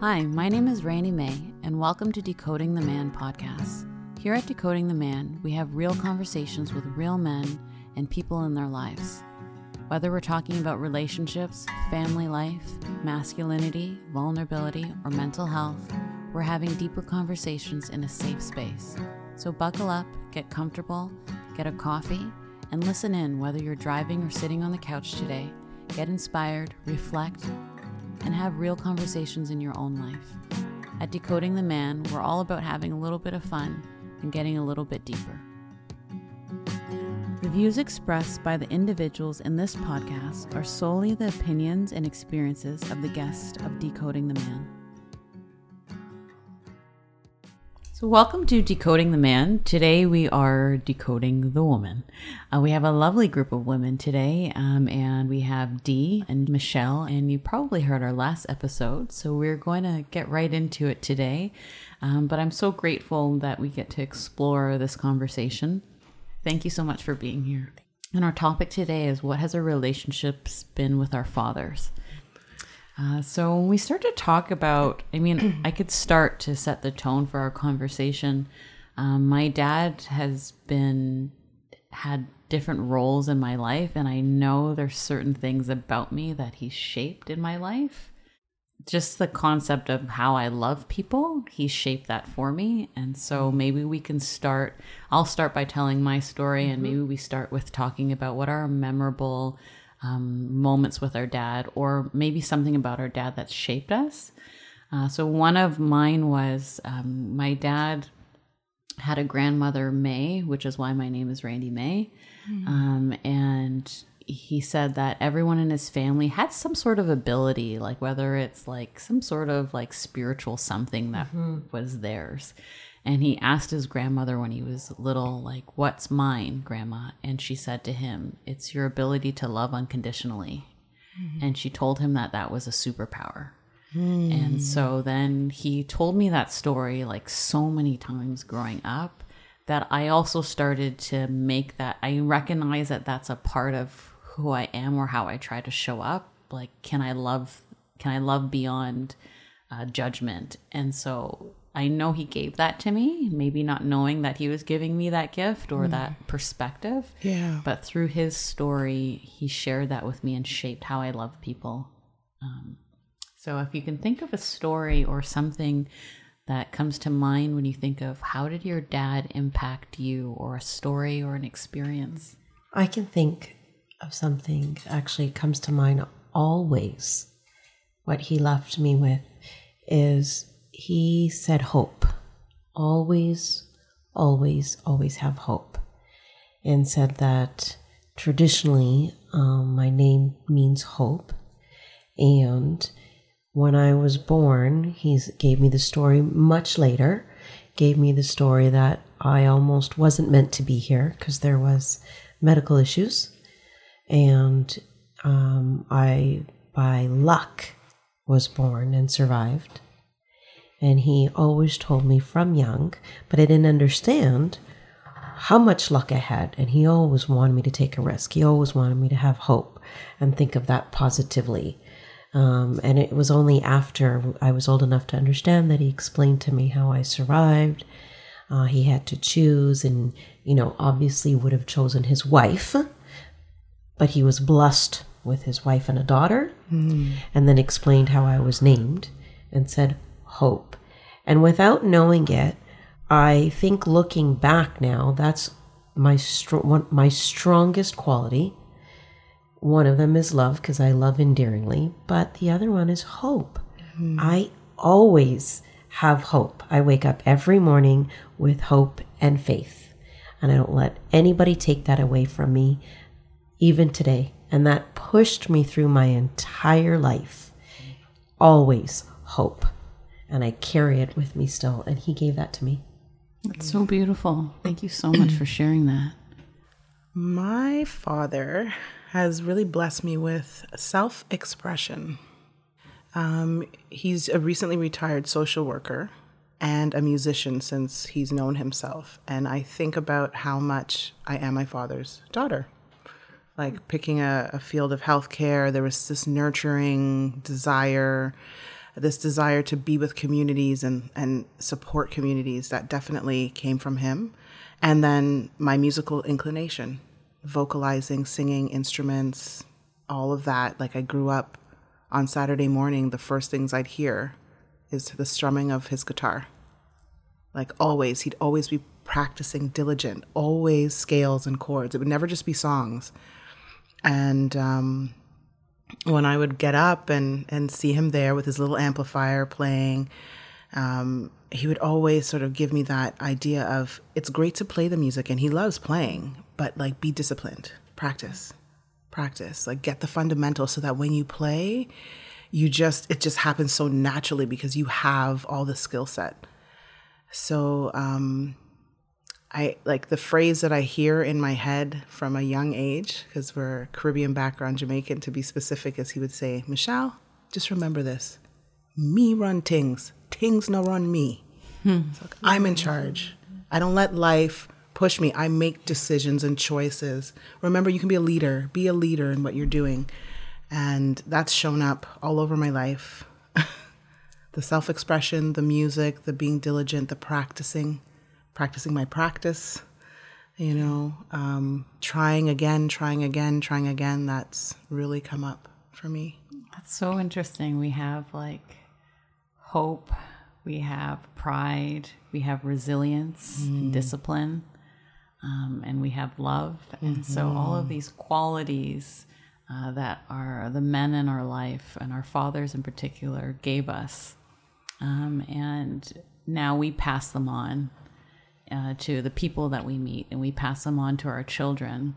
Hi, my name is Randy May, and welcome to Decoding the Man podcast. Here at Decoding the Man, we have real conversations with real men and people in their lives. Whether we're talking about relationships, family life, masculinity, vulnerability, or mental health, we're having deeper conversations in a safe space. So buckle up, get comfortable, get a coffee, and listen in whether you're driving or sitting on the couch today. Get inspired, reflect, and have real conversations in your own life. At Decoding the Man, we're all about having a little bit of fun and getting a little bit deeper. The views expressed by the individuals in this podcast are solely the opinions and experiences of the guest of Decoding the Man. So, welcome to Decoding the Man. Today we are decoding the woman. Uh, we have a lovely group of women today, um, and we have Dee and Michelle, and you probably heard our last episode, so we're going to get right into it today. Um, but I'm so grateful that we get to explore this conversation. Thank you so much for being here. And our topic today is what has our relationships been with our fathers? Uh, so when we start to talk about, I mean, I could start to set the tone for our conversation. Um, my dad has been had different roles in my life, and I know there's certain things about me that he shaped in my life. Just the concept of how I love people, he shaped that for me. And so maybe we can start. I'll start by telling my story, mm-hmm. and maybe we start with talking about what are memorable um, moments with our dad, or maybe something about our dad that shaped us. Uh, so one of mine was um, my dad had a grandmother May, which is why my name is Randy May, mm-hmm. um, and he said that everyone in his family had some sort of ability, like whether it's like some sort of like spiritual something that mm-hmm. was theirs. And he asked his grandmother when he was little, like, What's mine, grandma? And she said to him, It's your ability to love unconditionally. Mm-hmm. And she told him that that was a superpower. Mm. And so then he told me that story like so many times growing up that I also started to make that, I recognize that that's a part of who I am or how I try to show up. Like, can I love, can I love beyond uh, judgment? And so I know he gave that to me, maybe not knowing that he was giving me that gift or mm. that perspective. Yeah. But through his story, he shared that with me and shaped how I love people. Um, so if you can think of a story or something that comes to mind when you think of how did your dad impact you or a story or an experience? I can think of something actually comes to mind always. What he left me with is he said hope. Always, always, always have hope. And said that traditionally um, my name means hope. And when I was born, he gave me the story much later, gave me the story that I almost wasn't meant to be here because there was medical issues. And um, I, by luck, was born and survived. And he always told me from young, but I didn't understand how much luck I had. And he always wanted me to take a risk. He always wanted me to have hope and think of that positively. Um, and it was only after I was old enough to understand that he explained to me how I survived. Uh, he had to choose, and, you know, obviously would have chosen his wife, but he was blessed with his wife and a daughter, mm. and then explained how I was named and said, hope. And without knowing it, I think looking back now, that's my str- one, my strongest quality. One of them is love because I love endearingly, but the other one is hope. Mm-hmm. I always have hope. I wake up every morning with hope and faith, and I don't let anybody take that away from me, even today. And that pushed me through my entire life. Always hope and I carry it with me still. And he gave that to me. That's so beautiful. Thank you so much for sharing that. My father has really blessed me with self expression. Um, he's a recently retired social worker and a musician since he's known himself. And I think about how much I am my father's daughter. Like picking a, a field of healthcare, there was this nurturing desire this desire to be with communities and, and support communities that definitely came from him. And then my musical inclination, vocalizing, singing, instruments, all of that. Like I grew up on Saturday morning, the first things I'd hear is the strumming of his guitar. Like always, he'd always be practicing diligent, always scales and chords. It would never just be songs. And um, when I would get up and, and see him there with his little amplifier playing, um, he would always sort of give me that idea of it's great to play the music and he loves playing, but like be disciplined, practice, practice, like get the fundamentals so that when you play, you just, it just happens so naturally because you have all the skill set. So, um, I like the phrase that I hear in my head from a young age, because we're Caribbean background, Jamaican to be specific, as he would say, Michelle, just remember this. Me run things. Things no run me. Hmm. Like, I'm in charge. I don't let life push me. I make decisions and choices. Remember, you can be a leader. Be a leader in what you're doing. And that's shown up all over my life. the self expression, the music, the being diligent, the practicing practicing my practice, you know, um, trying again, trying again, trying again. That's really come up for me. That's so interesting. We have like hope, we have pride, we have resilience, and discipline, um, and we have love. And so, all of these qualities uh, that are the men in our life and our fathers in particular gave us. Um, and now we pass them on uh, to the people that we meet and we pass them on to our children.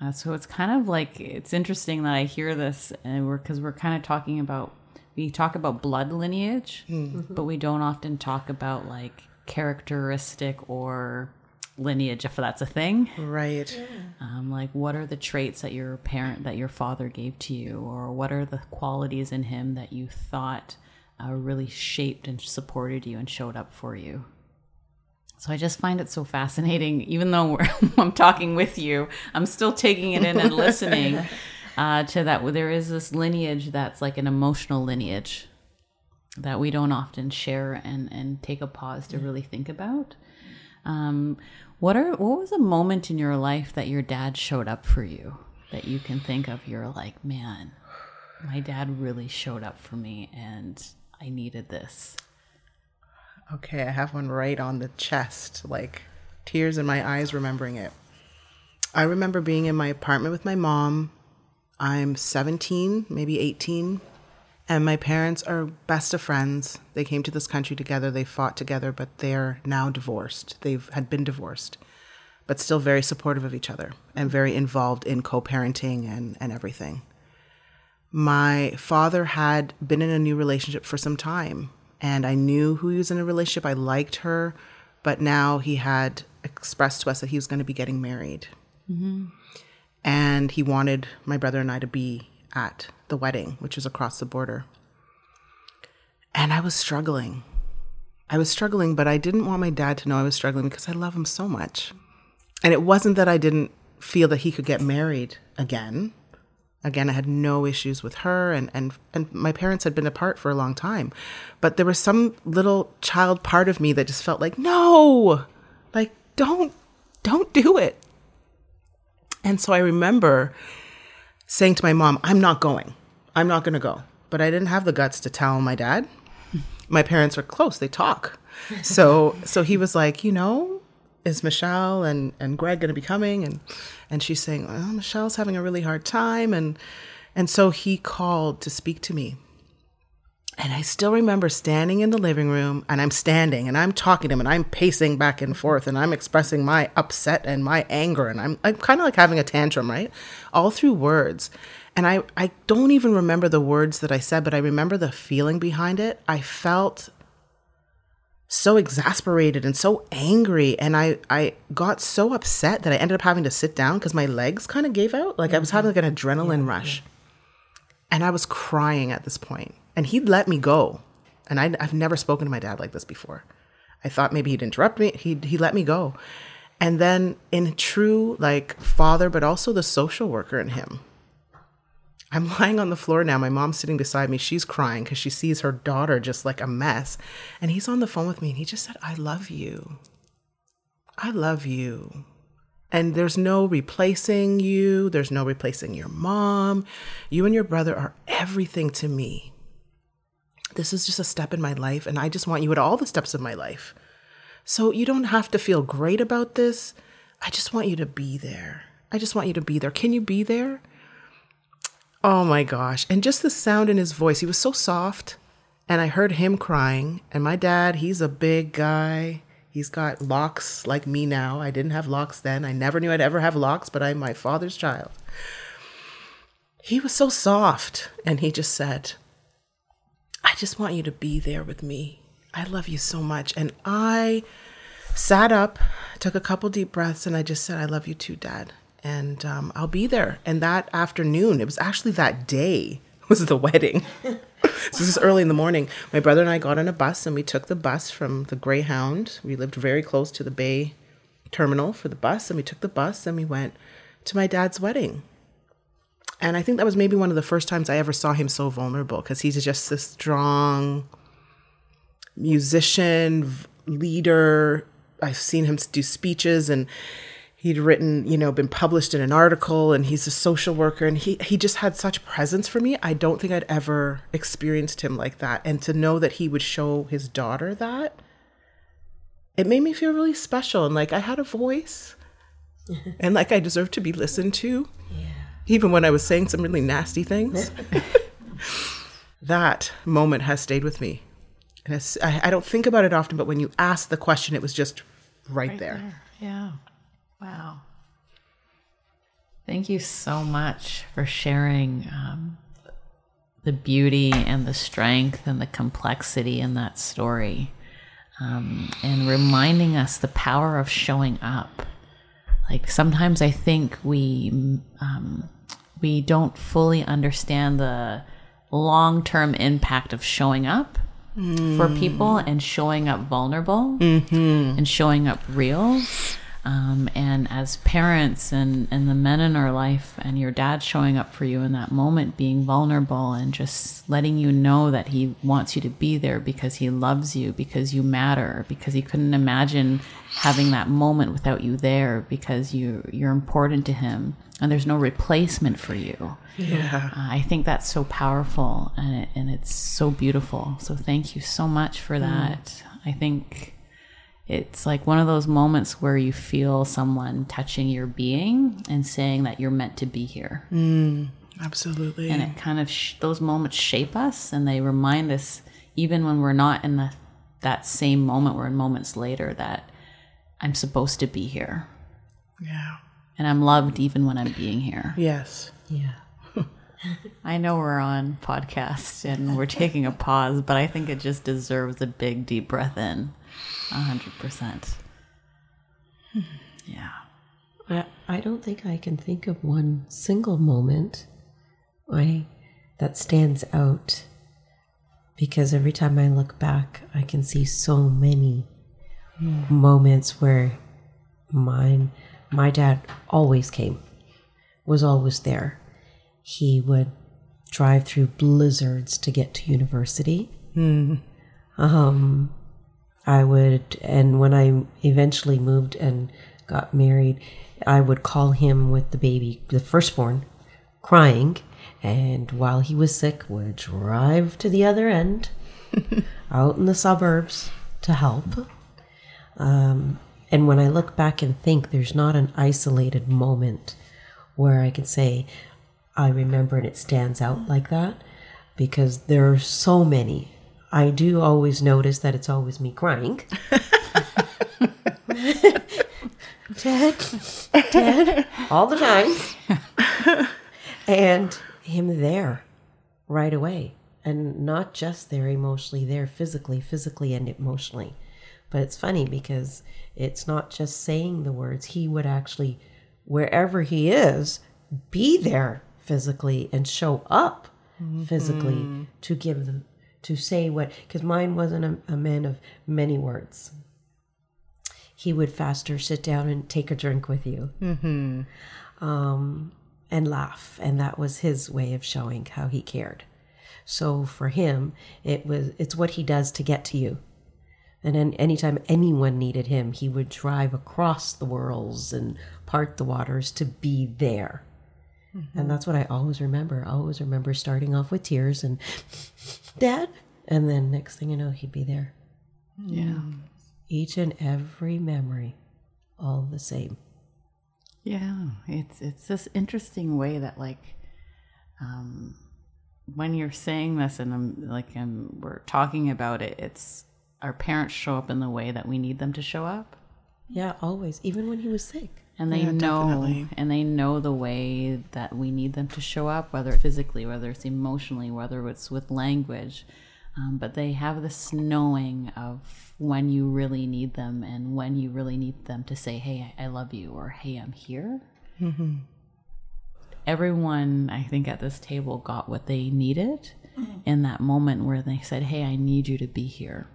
Uh, so it's kind of like it's interesting that I hear this, and we're because we're kind of talking about we talk about blood lineage, but we don't often talk about like characteristic or lineage, if that's a thing. Right. Um, like, what are the traits that your parent, that your father gave to you, or what are the qualities in him that you thought uh, really shaped and supported you and showed up for you? So I just find it so fascinating. Even though we're, I'm talking with you, I'm still taking it in and listening uh, to that. There is this lineage that's like an emotional lineage that we don't often share and, and take a pause to really think about. Um, what are what was a moment in your life that your dad showed up for you that you can think of? You're like, man, my dad really showed up for me, and I needed this. Okay, I have one right on the chest, like tears in my eyes remembering it. I remember being in my apartment with my mom. I'm 17, maybe 18, and my parents are best of friends. They came to this country together, they fought together, but they're now divorced. They've had been divorced, but still very supportive of each other and very involved in co-parenting and, and everything. My father had been in a new relationship for some time, and I knew who he was in a relationship. I liked her, but now he had expressed to us that he was going to be getting married. Mm-hmm. And he wanted my brother and I to be at the wedding, which was across the border. And I was struggling. I was struggling, but I didn't want my dad to know I was struggling because I love him so much. And it wasn't that I didn't feel that he could get married again. Again, I had no issues with her, and, and, and my parents had been apart for a long time. But there was some little child part of me that just felt like, no, like, don't, don't do it. And so I remember saying to my mom, I'm not going. I'm not going to go. But I didn't have the guts to tell my dad. My parents are close, they talk. So so he was like, you know, is Michelle and, and Greg going to be coming? And and she's saying, Michelle's having a really hard time. And and so he called to speak to me. And I still remember standing in the living room and I'm standing and I'm talking to him and I'm pacing back and forth and I'm expressing my upset and my anger and I'm, I'm kind of like having a tantrum, right? All through words. And I, I don't even remember the words that I said, but I remember the feeling behind it. I felt so exasperated and so angry and I, I got so upset that I ended up having to sit down because my legs kind of gave out. Like I was having like an adrenaline rush. And I was crying at this point. And he'd let me go. And I, I've never spoken to my dad like this before. I thought maybe he'd interrupt me. He he let me go. And then in true like father, but also the social worker in him, I'm lying on the floor now. My mom's sitting beside me. She's crying because she sees her daughter just like a mess. And he's on the phone with me and he just said, I love you. I love you. And there's no replacing you, there's no replacing your mom. You and your brother are everything to me. This is just a step in my life, and I just want you at all the steps of my life. So you don't have to feel great about this. I just want you to be there. I just want you to be there. Can you be there? Oh my gosh. And just the sound in his voice, he was so soft. And I heard him crying. And my dad, he's a big guy. He's got locks like me now. I didn't have locks then. I never knew I'd ever have locks, but I'm my father's child. He was so soft. And he just said, I just want you to be there with me. I love you so much. And I sat up, took a couple deep breaths, and I just said, I love you too, Dad. And um, I'll be there. And that afternoon, it was actually that day, was the wedding. so this is early in the morning. My brother and I got on a bus and we took the bus from the Greyhound. We lived very close to the Bay terminal for the bus. And we took the bus and we went to my dad's wedding. And I think that was maybe one of the first times I ever saw him so vulnerable because he's just this strong musician, leader. I've seen him do speeches and he'd written, you know, been published in an article and he's a social worker and he he just had such presence for me. I don't think I'd ever experienced him like that. And to know that he would show his daughter that it made me feel really special and like I had a voice and like I deserved to be listened to. Even when I was saying some really nasty things. that moment has stayed with me. And I, I don't think about it often, but when you asked the question, it was just right, there. Yeah. Wow. Thank you so much for sharing um, the beauty and the strength and the complexity in that story um, and reminding us the power of showing up. Like sometimes I think we um, we don't fully understand the long term impact of showing up for people and showing up vulnerable and showing up real. Um, and as parents and, and the men in our life and your dad showing up for you in that moment, being vulnerable and just letting you know that he wants you to be there because he loves you, because you matter, because he couldn't imagine having that moment without you there because you you're important to him and there's no replacement for you. Yeah. Uh, I think that's so powerful and it, and it's so beautiful. So thank you so much for that. I think it's like one of those moments where you feel someone touching your being and saying that you're meant to be here. Mm, absolutely. And it kind of sh- those moments shape us and they remind us even when we're not in the that same moment, we're in moments later that I'm supposed to be here. yeah. And I'm loved even when I'm being here. Yes. Yeah. I know we're on podcast and we're taking a pause, but I think it just deserves a big deep breath in. A hundred percent. Hmm, yeah. I, I don't think I can think of one single moment I that stands out because every time I look back, I can see so many hmm. moments where mine my dad always came, was always there. He would drive through blizzards to get to university. Hmm. Um, I would, and when I eventually moved and got married, I would call him with the baby, the firstborn, crying, and while he was sick, would drive to the other end, out in the suburbs, to help. Um, and when I look back and think, there's not an isolated moment where I can say, I remember and it stands out like that because there are so many. I do always notice that it's always me crying. Dad, Dad, all the time. and him there right away. And not just there emotionally, there physically, physically and emotionally. But it's funny because it's not just saying the words, he would actually, wherever he is, be there physically and show up mm-hmm. physically to give them, to say what, because mine wasn't a, a man of many words. He would faster sit down and take a drink with you. Um, and laugh. And that was his way of showing how he cared. So for him, it was it's what he does to get to you. And then anytime anyone needed him, he would drive across the worlds and part the waters to be there. And that's what I always remember. I always remember starting off with tears and dad. And then next thing you know, he'd be there. Yeah. Each and every memory, all the same. Yeah, it's it's this interesting way that like, um, when you're saying this and I'm like and we're talking about it, it's our parents show up in the way that we need them to show up, Yeah, always. Even when he was sick. and they Yeah, know definitely. and they know the way that we need them to show up, whether it's physically, whether it's emotionally, whether it's with language. Um, but they have this knowing of when you really need them and when you really need them to say, "Hey, I love you," or "Hey, I'm here." everyone i think at this table got what they needed in that moment where they said hey i need you to be here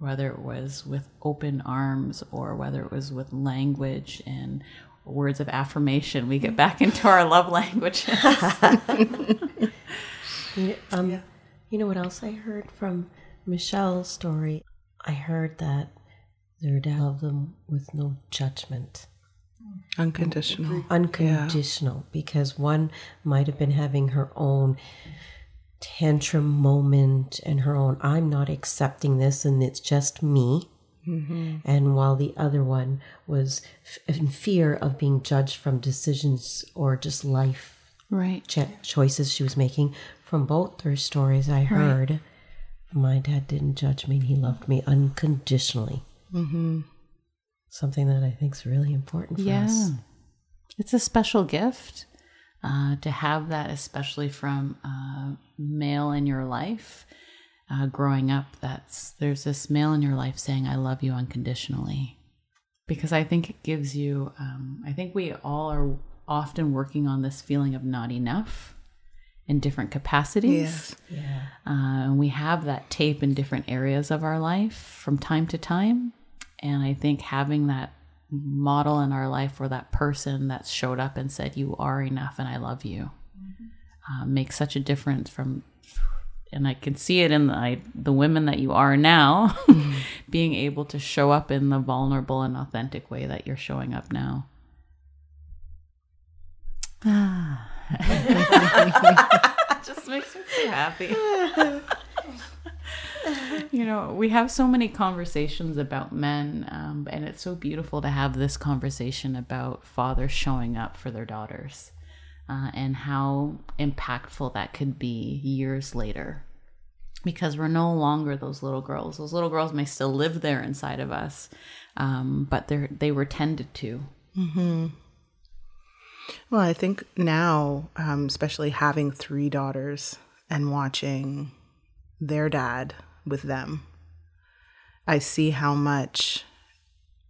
whether it was with open arms or whether it was with language and words of affirmation we get back into our love languages You, um, you know what else I heard from Michelle's story? I heard that their dad loved them with no judgment. Unconditional. unconditional because one might have been having her own tantrum moment and her own i'm not accepting this and it's just me. Mm-hmm. And while the other one was f- in fear of being judged from decisions or just life right. cho- choices she was making from both their stories i heard my dad didn't judge me he loved me unconditionally. Mm-hmm. Something that i think is really important for yeah. Us it's a special gift uh, to have that especially from a male in your life uh, growing up that's there's this male in your life saying i love you unconditionally because i think it gives you um, i think we all are often working on this feeling of not enough in different capacities Yes. yeah uh, and we have that tape in different areas of our life from time to time. And I think having that model in our life or that person that showed up and said, You are enough and I love you, uh, makes such a difference from. And I can see it in the, I, the women that you are now, being able to show up in the vulnerable and authentic way that you're showing up now. just makes me so happy. you know, we have so many conversations about men, um, and it's so beautiful to have this conversation about fathers showing up for their daughters uh, and how impactful that could be years later. Because we're no longer those little girls. Those little girls may still live there inside of us, um, but they they were tended to. Well, I think now, um, especially having three daughters and watching their dad with them, I see how much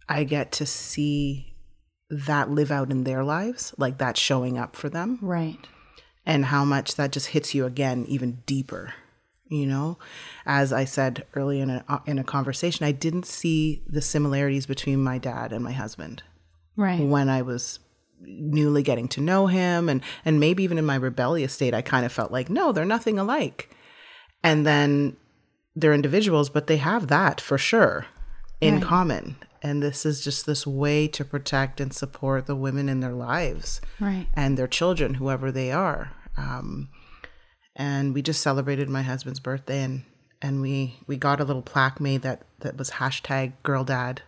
I get to see that live out in their lives, like that showing up for them, Right. and how much that just hits you again even deeper. You know, as I said early in a uh, in a conversation, I didn't see the similarities between my dad and my husband Right. when I was newly getting to know him and and maybe even in my rebellious state I kind of felt like no they're nothing alike and then they're individuals but they have that for sure in Right. common and this is just this way to protect and support the women in their lives Right. and their children whoever they are um, and we just celebrated my husband's birthday and and we we got a little plaque made that that was hashtag girl dad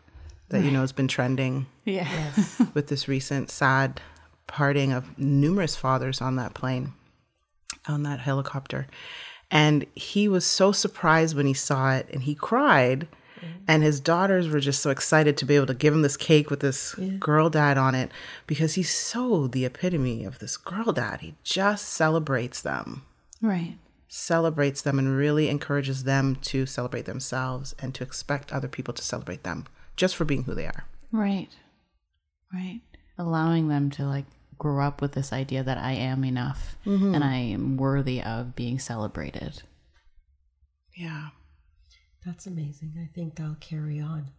that you know has been trending Yeah. with this recent sad parting of numerous fathers on that plane, on that helicopter. And he was so surprised when he saw it and he cried. And his daughters were just so excited to be able to give him this cake with this girl dad on it because he's so the epitome of this girl dad. He just celebrates them, right. celebrates them, and really encourages them to celebrate themselves and to expect other people to celebrate them just for being who they are. Right. Right. Allowing them to like grow up with this idea that I am enough mm-hmm. and I am worthy of being celebrated. Yeah. That's amazing. I think that'll carry on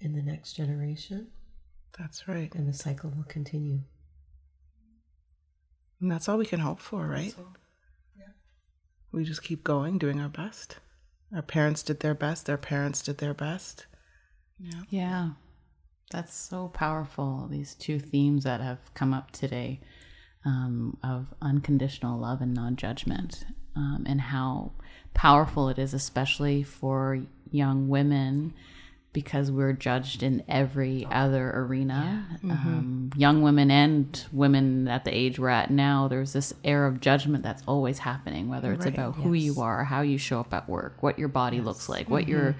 in the next generation That's right. and the cycle will continue. And that's all we can hope for, right? We just keep going, doing our best. Our parents did their best, their parents did their best. Yeah. Yeah. That's so powerful. These two themes that have come up today um, of unconditional love and non judgment, um, and how powerful it is, especially for young women, because we're judged in every other arena. Um, young women and women at the age we're at now, there's this air of judgment that's always happening, whether it's Right. about who you are, how you show up at work, what your body looks like, what your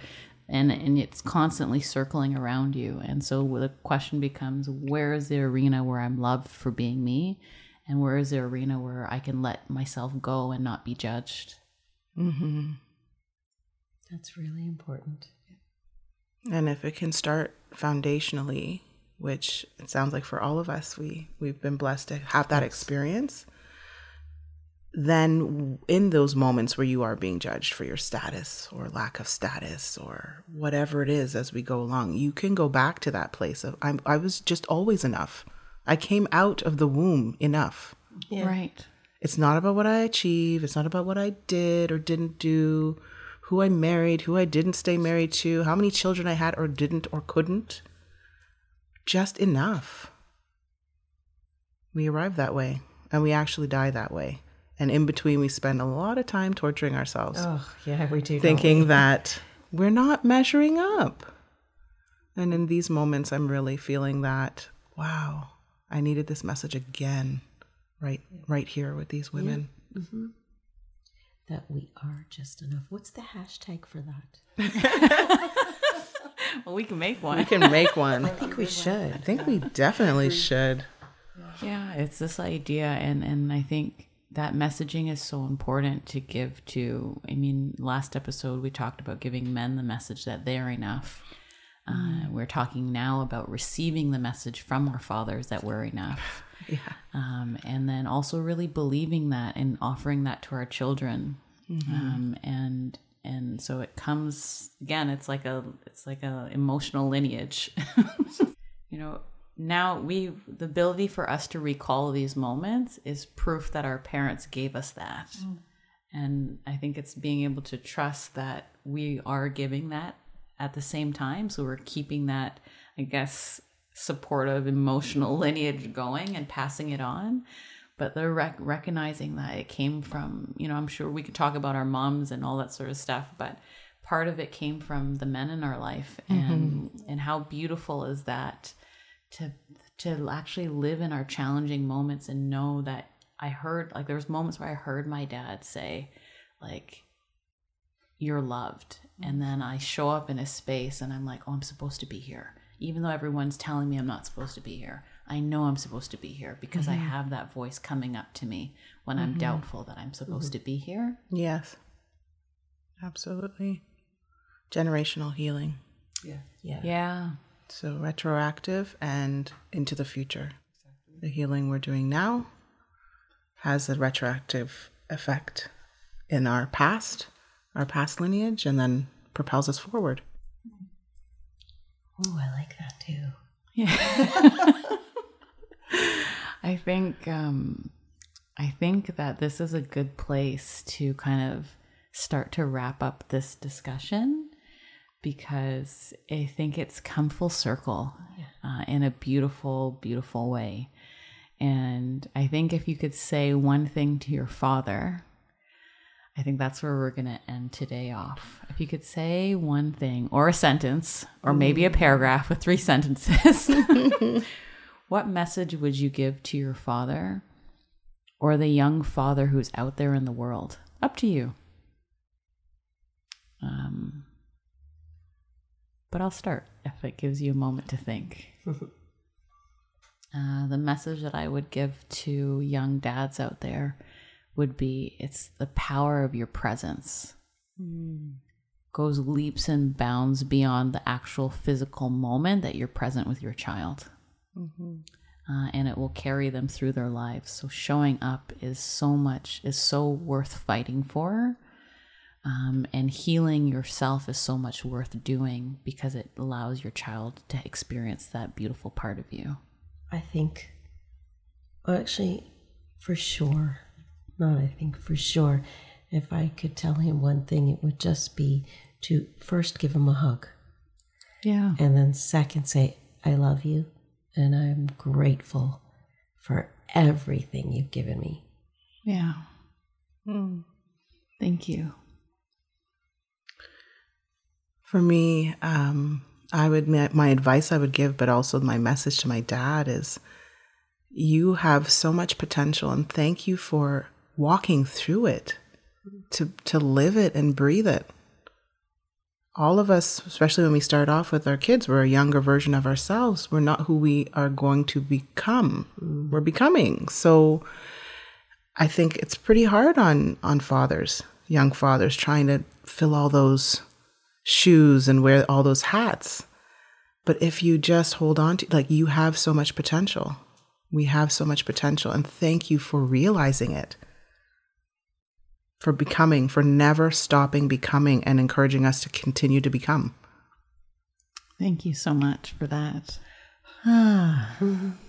and and it's constantly circling around you. And so the question becomes, where is the arena where I'm loved for being me, and where is the arena where I can let myself go and not be judged? Mm-hmm. That's really important. And if it can start foundationally, which it sounds like for all of us, we we've been blessed to have that experience. Then, in those moments where you are being judged for your status or lack of status or whatever it is as we go along, you can go back to that place of I'm, I was just always enough. I came out of the womb enough. Right. It's not about what I achieve. It's not about what I did or didn't do, who I married, who I didn't stay married to, how many children I had or didn't or couldn't. Just enough. We arrive that way and we actually die that way. And in between, we spend a lot of time torturing ourselves, Oh, yeah, we do. thinking we? that we're not measuring up. And in these moments, I'm really feeling that, wow, I needed this message again, right, right here with these women. Mm-hmm. that we are just enough. What's the hashtag for that? Well, we can make one. We can make one. I think we should. I think we definitely should. Yeah, it's this idea, and and I think that messaging is so important to give to. I mean, last episode we talked about giving men the message that they're enough. Uh, we're talking now about receiving the message from our fathers that we're enough. Yeah. um, and then also really believing that and offering that to our children um, and and so it comes again it's like a it's like a emotional lineage you know now we the ability for us to recall these moments is proof that our parents gave us that. Mm. And i think it's being able to trust that we are giving that at the same time. So we're keeping that i guess supportive emotional lineage going and passing it on. But they're rec- recognizing that it came from you know i'm sure we could talk about our moms and all that sort of stuff but part of it came from the men in our life mm-hmm. and and how beautiful is that to to actually live in our challenging moments and know that i heard like there was moments where i heard my dad say like you're loved and mm. then i show up in a space and i'm like oh i'm supposed to be here even though everyone's telling me i'm not supposed to be here i know i'm supposed to be here because i mm-hmm. have that voice coming up to me when i'm mm-hmm. doubtful that i'm supposed mm-hmm. to be here Yes. Absolutely. Generational healing. Yeah yeah. yeah So retroactive and into the future. The healing we're doing now has a retroactive effect in our past, our past lineage, and then propels us forward. Oh, I like that too. Yeah. I think um, I think that this is a good place to kind of start to wrap up this discussion because I think it's come full circle uh, in a beautiful, beautiful way. And I think if you could say one thing to your father, I think that's where we're going to end today off. If you could say one thing or a sentence or maybe a paragraph with three sentences, what message would you give to your father or the young father who's out there in the world? Up to you. But I'll start if it gives you a moment to think. Uh, the message that I would give to young dads out there would be it's the power of your presence. Goes leaps and bounds beyond the actual physical moment that you're present with your child. Uh, and it will carry them through their lives. So showing up is so much, is so worth fighting for. Um, and healing yourself is so much worth doing because it allows your child to experience that beautiful part of you. I think, well, actually, for sure, not I think for sure, if I could tell him one thing, it would just be to first give him a hug. Yeah. And then second say, I love you and I'm grateful for everything you've given me. Yeah. Thank you. For me, um, I would my, my advice I would give, but also my message to my dad is, you have so much potential, and thank you for walking through it, to to live it and breathe it. All of us, especially when we start off with our kids, we're a younger version of ourselves. We're not who we are going to become. We're becoming. So, I think it's pretty hard on on fathers, young fathers, trying to fill all those shoes and wear all those hats. But if you just hold on to like you have so much potential. We have so much potential and thank you for realizing it. For becoming, for never stopping becoming and encouraging us to continue to become. Thank you so much for that.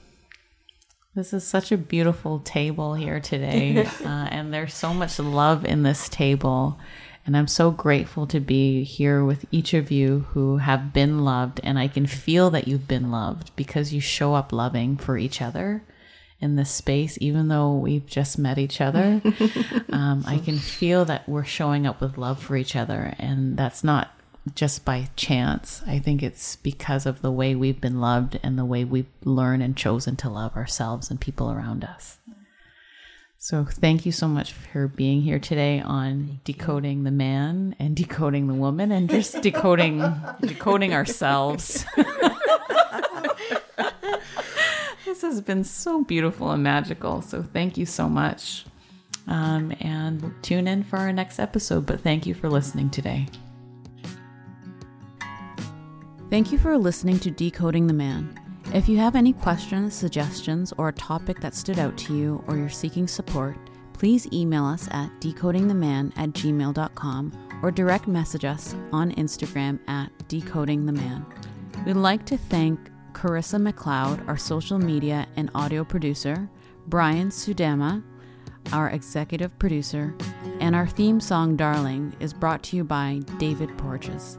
this is such a beautiful table here today, uh, and there's so much love in this table. And I'm so grateful to be here with each of you who have been loved, and I can feel that you've been loved because you show up loving for each other in this space, even though we've just met each other. um, I can feel that we're showing up with love for each other, and that's not just by chance. I think it's because of the way we've been loved and the way we've learned and chosen to love ourselves and people around us. So, thank you so much for being here today on decoding the man and decoding the woman and just decoding decoding ourselves. this has been so beautiful and magical. So, thank you so much. Um, and tune in for our next episode. But thank you for listening today. Thank you for listening to Decoding the Man. If you have any questions, suggestions, or a topic that stood out to you or you're seeking support, please email us at decodingtheman at gmail.com or direct message us on Instagram at decodingtheman. We'd like to thank Carissa McLeod, our social media and audio producer, Brian Sudema, our executive producer, and our theme song, Darling, is brought to you by David Porges.